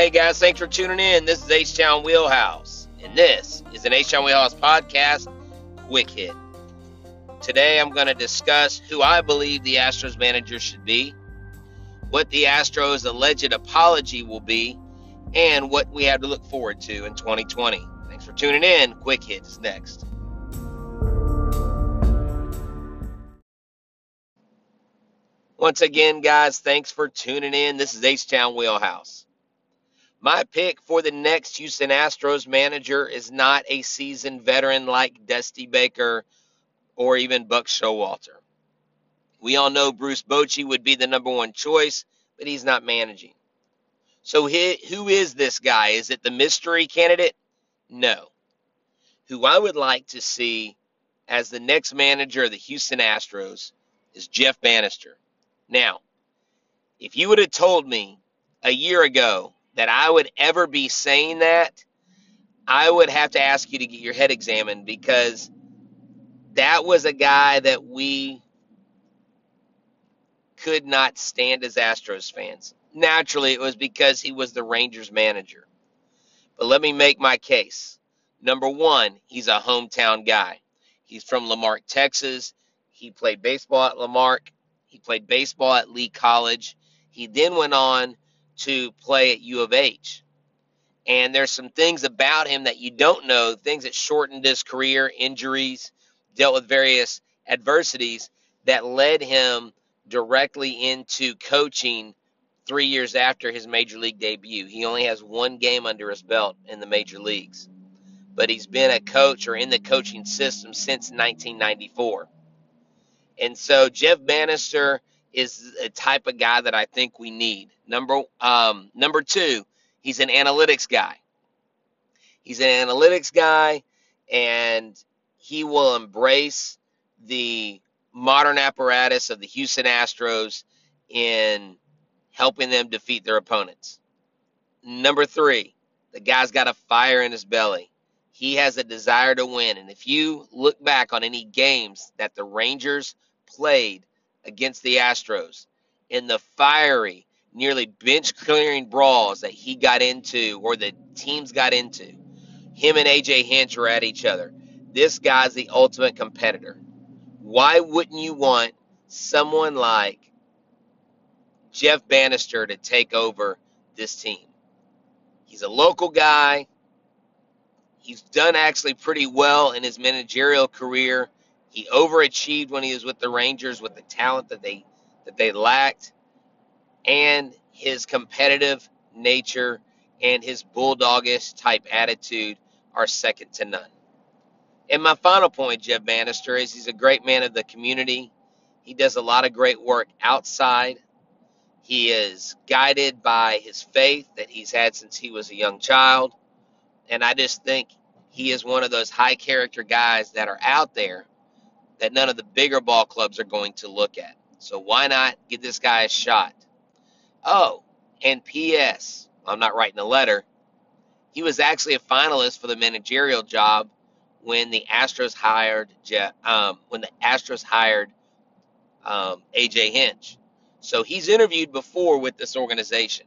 Hey guys, thanks for tuning in. This is H Town Wheelhouse, and this is an H Town Wheelhouse podcast quick hit. Today I'm going to discuss who I believe the Astros manager should be, what the Astros alleged apology will be, and what we have to look forward to in 2020. Thanks for tuning in. Quick hits next. Once again, guys, thanks for tuning in. This is H Town Wheelhouse. My pick for the next Houston Astros manager is not a seasoned veteran like Dusty Baker or even Buck Showalter. We all know Bruce Bochy would be the number one choice, but he's not managing. So who is this guy? Is it the mystery candidate? No. Who I would like to see as the next manager of the Houston Astros is Jeff Banister. Now, if you would have told me a year ago that I would ever be saying that, I would have to ask you to get your head examined because that was a guy that we could not stand as Astros fans. Naturally, it was because he was the Rangers manager. But let me make my case. Number one, he's a hometown guy. He's from La Marque, Texas. He played baseball at La Marque. He played baseball at Lee College. He then went on to play at U of H. And there's some things about him that you don't know, things that shortened his career, injuries, dealt with various adversities that led him directly into coaching three years after his major league debut. He only has one game under his belt in the major leagues, but he's been a coach or in the coaching system since 1994. And so Jeff Banister is a type of guy that I think we need. Number um, number two, he's an analytics guy. He's an analytics guy, and he will embrace the modern apparatus of the Houston Astros in helping them defeat their opponents. Number three, the guy's got a fire in his belly. He has a desire to win. And if you look back on any games that the Rangers played against the Astros in the fiery, nearly bench clearing brawls that he got into or the teams got into. Him and AJ Hinch were at each other. This guy's the ultimate competitor. Why wouldn't you want someone like Jeff Banister to take over this team? He's a local guy. He's done actually pretty well in his managerial career he overachieved when he was with the Rangers with the talent that they that they lacked and his competitive nature and his bulldogish type attitude are second to none. And my final point, Jeff Banister, is he's a great man of the community. He does a lot of great work outside. He is guided by his faith that he's had since he was a young child. And I just think he is one of those high character guys that are out there that none of the bigger ball clubs are going to look at. So why not give this guy a shot? Oh, and P.S. I'm not writing a letter. He was actually a finalist for the managerial job when the Astros hired um, when the Astros hired um, AJ Hinch. So he's interviewed before with this organization.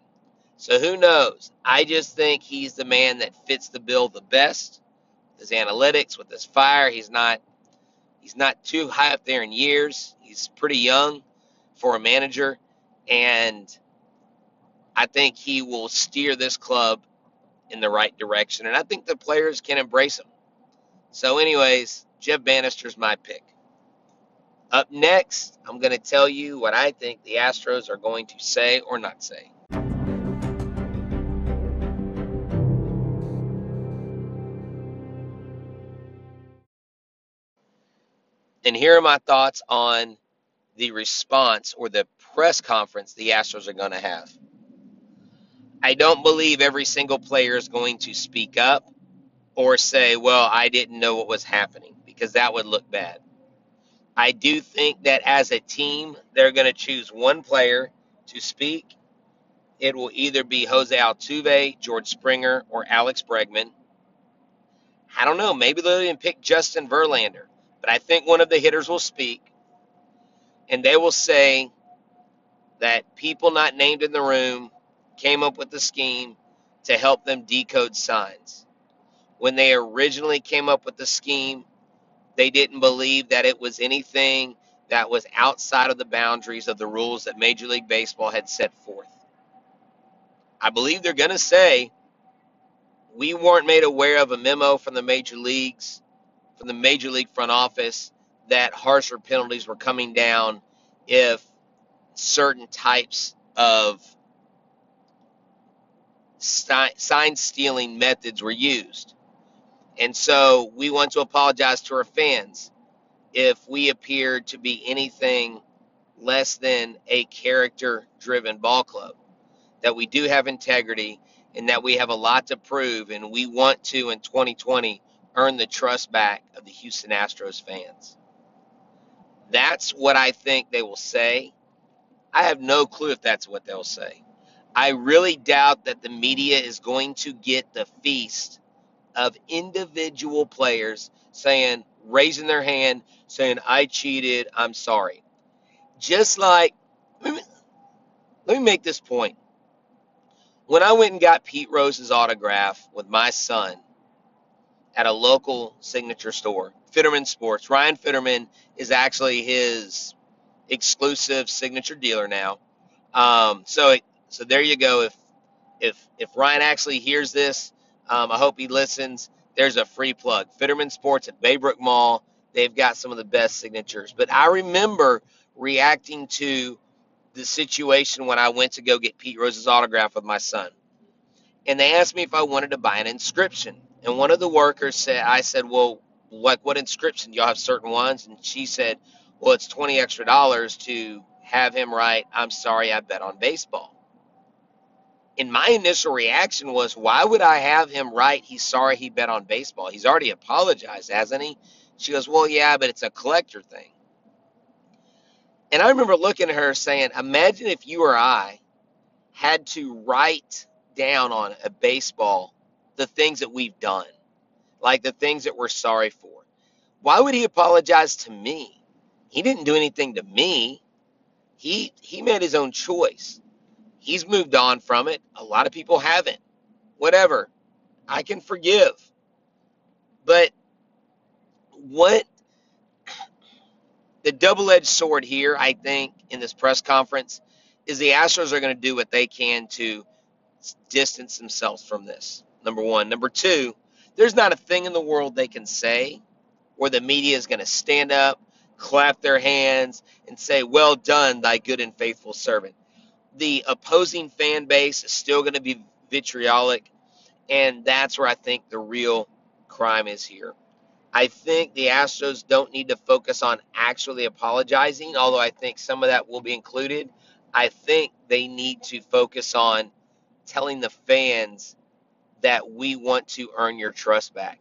So who knows? I just think he's the man that fits the bill the best. His analytics, with his fire, he's not He's not too high up there in years. He's pretty young for a manager, and I think he will steer this club in the right direction. And I think the players can embrace him. So, anyways, Jeff Banister's my pick. Up next, I'm going to tell you what I think the Astros are going to say or not say. And here are my thoughts on the response or the press conference the Astros are going to have. I don't believe every single player is going to speak up or say, well, I didn't know what was happening, because that would look bad. I do think that as a team, they're going to choose one player to speak. It will either be Jose Altuve, George Springer, or Alex Bregman. I don't know. Maybe they'll even pick Justin Verlander. But I think one of the hitters will speak and they will say that people not named in the room came up with the scheme to help them decode signs. When they originally came up with the scheme, they didn't believe that it was anything that was outside of the boundaries of the rules that Major League Baseball had set forth. I believe they're going to say we weren't made aware of a memo from the major leagues, from the major league front office, that harsher penalties were coming down if certain types of sign stealing methods were used. And so we want to apologize to our fans if we appeared to be anything less than a character driven ball club. That we do have integrity and that we have a lot to prove, and we want to in 2020 earn the trust back of the Houston Astros fans. That's what I think they will say. I have no clue if that's what they'll say. I really doubt that the media is going to get the feast of individual players saying, raising their hand, saying, I cheated, I'm sorry. Just like, let me, make this point. When I went and got Pete Rose's autograph with my son at a local signature store, Fitterman Sports, Ryan Fitterman is actually his exclusive signature dealer now. Um, so, so there you go. If if if Ryan actually hears this, um, I hope he listens. There's a free plug. Fitterman Sports at Baybrook Mall. They've got some of the best signatures. But I remember reacting to the situation when I went to go get Pete Rose's autograph with my son. And they asked me if I wanted to buy an inscription. And one of the workers said, I said, well, like what inscription? Y'all have certain ones? And she said, well, it's 20 extra dollars to have him write, I'm sorry I bet on baseball. And my initial reaction was, why would I have him write, he's sorry he bet on baseball? He's already apologized, hasn't he? She goes, well, yeah, but it's a collector thing. And I remember looking at her saying, Imagine if you or I had to write down on a baseball the things that we've done, like the things that we're sorry for. Why would he apologize to me? He didn't do anything to me. He he made his own choice. He's moved on from it. A lot of people haven't. Whatever. I can forgive. But what the double edged sword here, I think, in this press conference is the Astros are going to do what they can to distance themselves from this. Number one. Number two, there's not a thing in the world they can say where the media is going to stand up, clap their hands, and say, Well done, thy good and faithful servant. The opposing fan base is still going to be vitriolic, and that's where I think the real crime is here. I think the Astros don't need to focus on actually apologizing, although I think some of that will be included. I think they need to focus on telling the fans that we want to earn your trust back.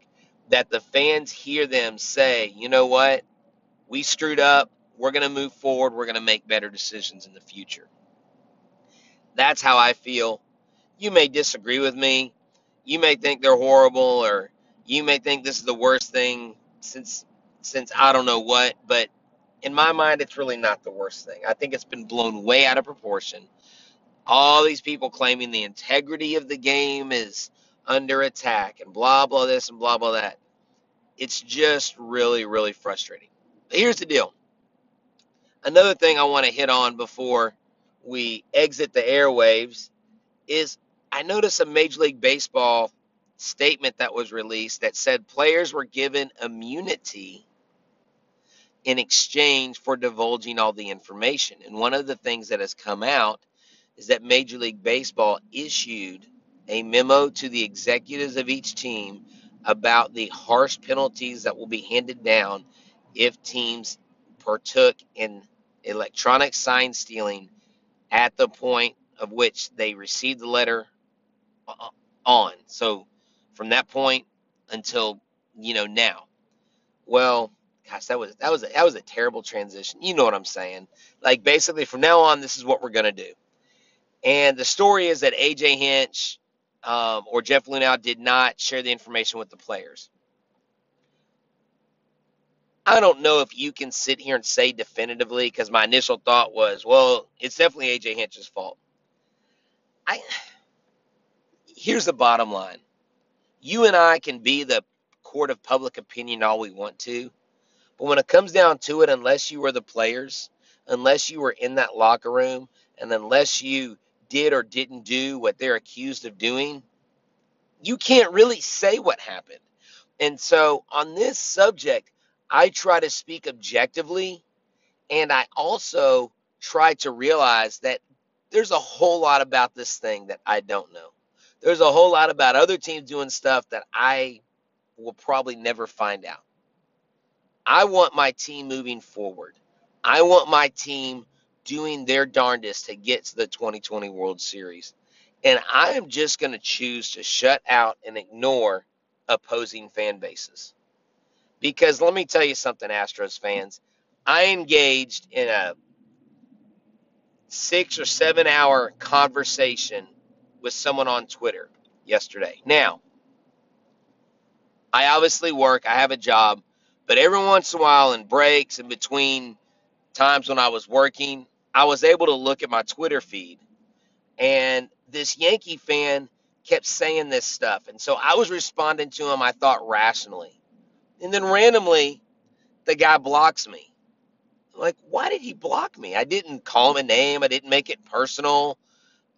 That the fans hear them say, you know what? We screwed up. We're going to move forward. We're going to make better decisions in the future. That's how I feel. You may disagree with me. You may think they're horrible or you may think this is the worst thing since since I don't know what, but in my mind, it's really not the worst thing. I think it's been blown way out of proportion. All these people claiming the integrity of the game is under attack and blah blah this and blah blah that. It's just really really frustrating. But here's the deal. Another thing I want to hit on before we exit the airwaves is I noticed a Major League Baseball statement that was released that said players were given immunity in exchange for divulging all the information. And one of the things that has come out is that Major League Baseball issued a memo to the executives of each team about the harsh penalties that will be handed down if teams partook in electronic sign stealing at the point of which they received the letter uh, on. So from that point until you know now. Well, gosh, that was that was a, that was a terrible transition. You know what I'm saying? Like basically, from now on, this is what we're gonna do. And the story is that AJ Hinch um, or Jeff Luhnow did not share the information with the players. I don't know if you can sit here and say definitively because my initial thought was, well, it's definitely AJ Hinch's fault. I here's the bottom line you and I can be the court of public opinion all we want to, but when it comes down to it, unless you were the players, unless you were in that locker room, and unless you did or didn't do what they're accused of doing, you can't really say what happened. And so on this subject, I try to speak objectively, and I also try to realize that there's a whole lot about this thing that I don't know. There's a whole lot about other teams doing stuff that I will probably never find out. I want my team moving forward. I want my team doing their darndest to get to the 2020 World Series. And I am just going to choose to shut out and ignore opposing fan bases. Because let me tell you something, Astros fans. I engaged in a six or seven hour conversation with someone on Twitter yesterday. Now, I obviously work, I have a job, but every once in a while in breaks in between times when I was working, I was able to look at my Twitter feed and this Yankee fan kept saying this stuff. And so I was responding to him, I thought rationally. And then randomly, the guy blocks me. Like, why did he block me? I didn't call him a name, I didn't make it personal.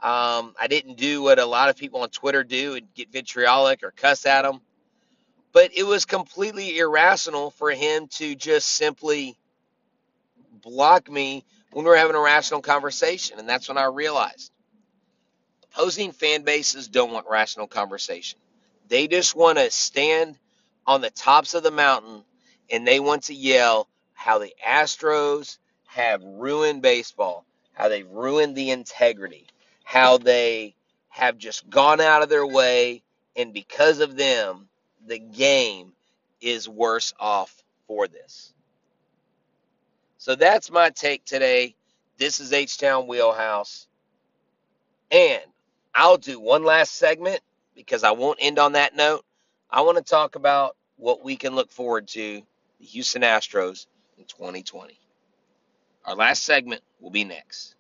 Um, I didn't do what a lot of people on Twitter do and get vitriolic or cuss at him. But it was completely irrational for him to just simply block me when we were having a rational conversation. And that's when I realized opposing fan bases don't want rational conversation. They just want to stand on the tops of the mountain and they want to yell how the Astros have ruined baseball, how they've ruined the integrity, how they have just gone out of their way, and because of them, the game is worse off for this. So that's my take today. This is H Town Wheelhouse. And I'll do one last segment because I won't end on that note. I want to talk about what we can look forward to the Houston Astros in 2020. Our last segment will be next.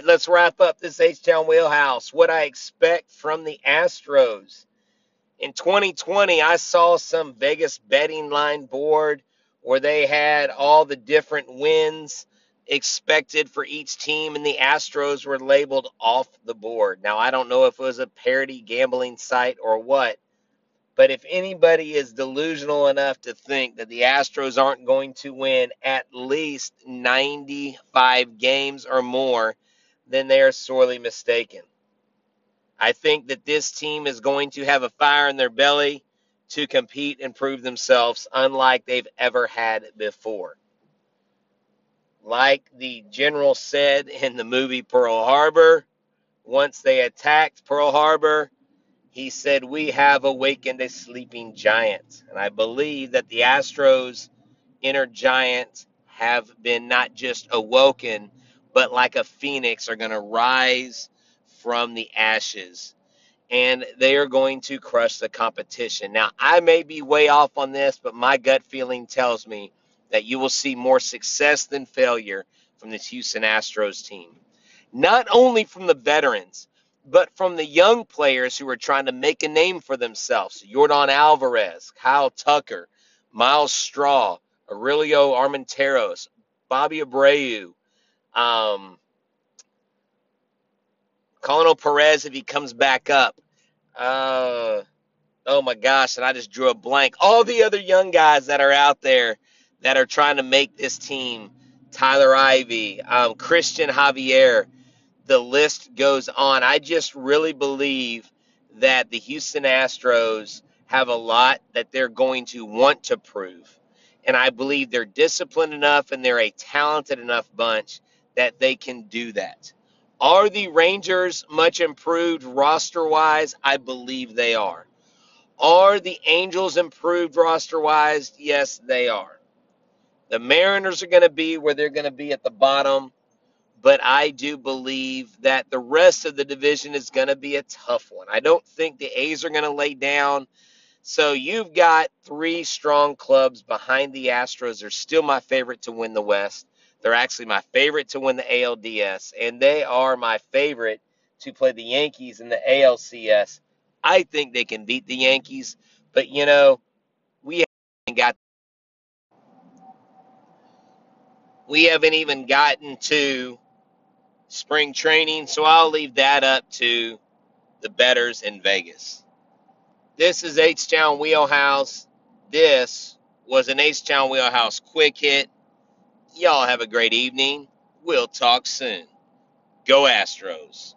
Right, let's wrap up this H Town Wheelhouse. What I expect from the Astros. In 2020, I saw some Vegas betting line board where they had all the different wins expected for each team, and the Astros were labeled off the board. Now, I don't know if it was a parody gambling site or what, but if anybody is delusional enough to think that the Astros aren't going to win at least 95 games or more, then they are sorely mistaken. I think that this team is going to have a fire in their belly to compete and prove themselves unlike they've ever had before. Like the general said in the movie Pearl Harbor, once they attacked Pearl Harbor, he said, We have awakened a sleeping giant. And I believe that the Astros' inner giant have been not just awoken, but like a phoenix are going to rise from the ashes and they are going to crush the competition. Now, I may be way off on this, but my gut feeling tells me that you will see more success than failure from this Houston Astros team. Not only from the veterans, but from the young players who are trying to make a name for themselves. Yordan Alvarez, Kyle Tucker, Myles Straw, Rogelio Armenteros, Bobby Abreu, um, Cionel Perez if he comes back up. Uh, oh my gosh, and I just drew a blank. All the other young guys that are out there that are trying to make this team. Tyler Ivey, um, Cristian Javier, the list goes on. I just really believe that the Houston Astros have a lot that they're going to want to prove. And I believe they're disciplined enough and they're a talented enough bunch that they can do that. Are the Rangers much improved roster wise? I believe they are. Are the Angels improved roster wise? Yes, they are. The Mariners are going to be where they're going to be at the bottom, but I do believe that the rest of the division is going to be a tough one. I don't think the A's are going to lay down. So you've got three strong clubs behind the Astros. They're still my favorite to win the West. They're actually my favorite to win the ALDS, and they are my favorite to play the Yankees in the ALCS. I think they can beat the Yankees, but you know, we haven't got we haven't even gotten to spring training, so I'll leave that up to the betters in Vegas. This is H Town Wheelhouse. This was an H Town Wheelhouse quick hit. Y'all have a great evening. We'll talk soon. Go Astros.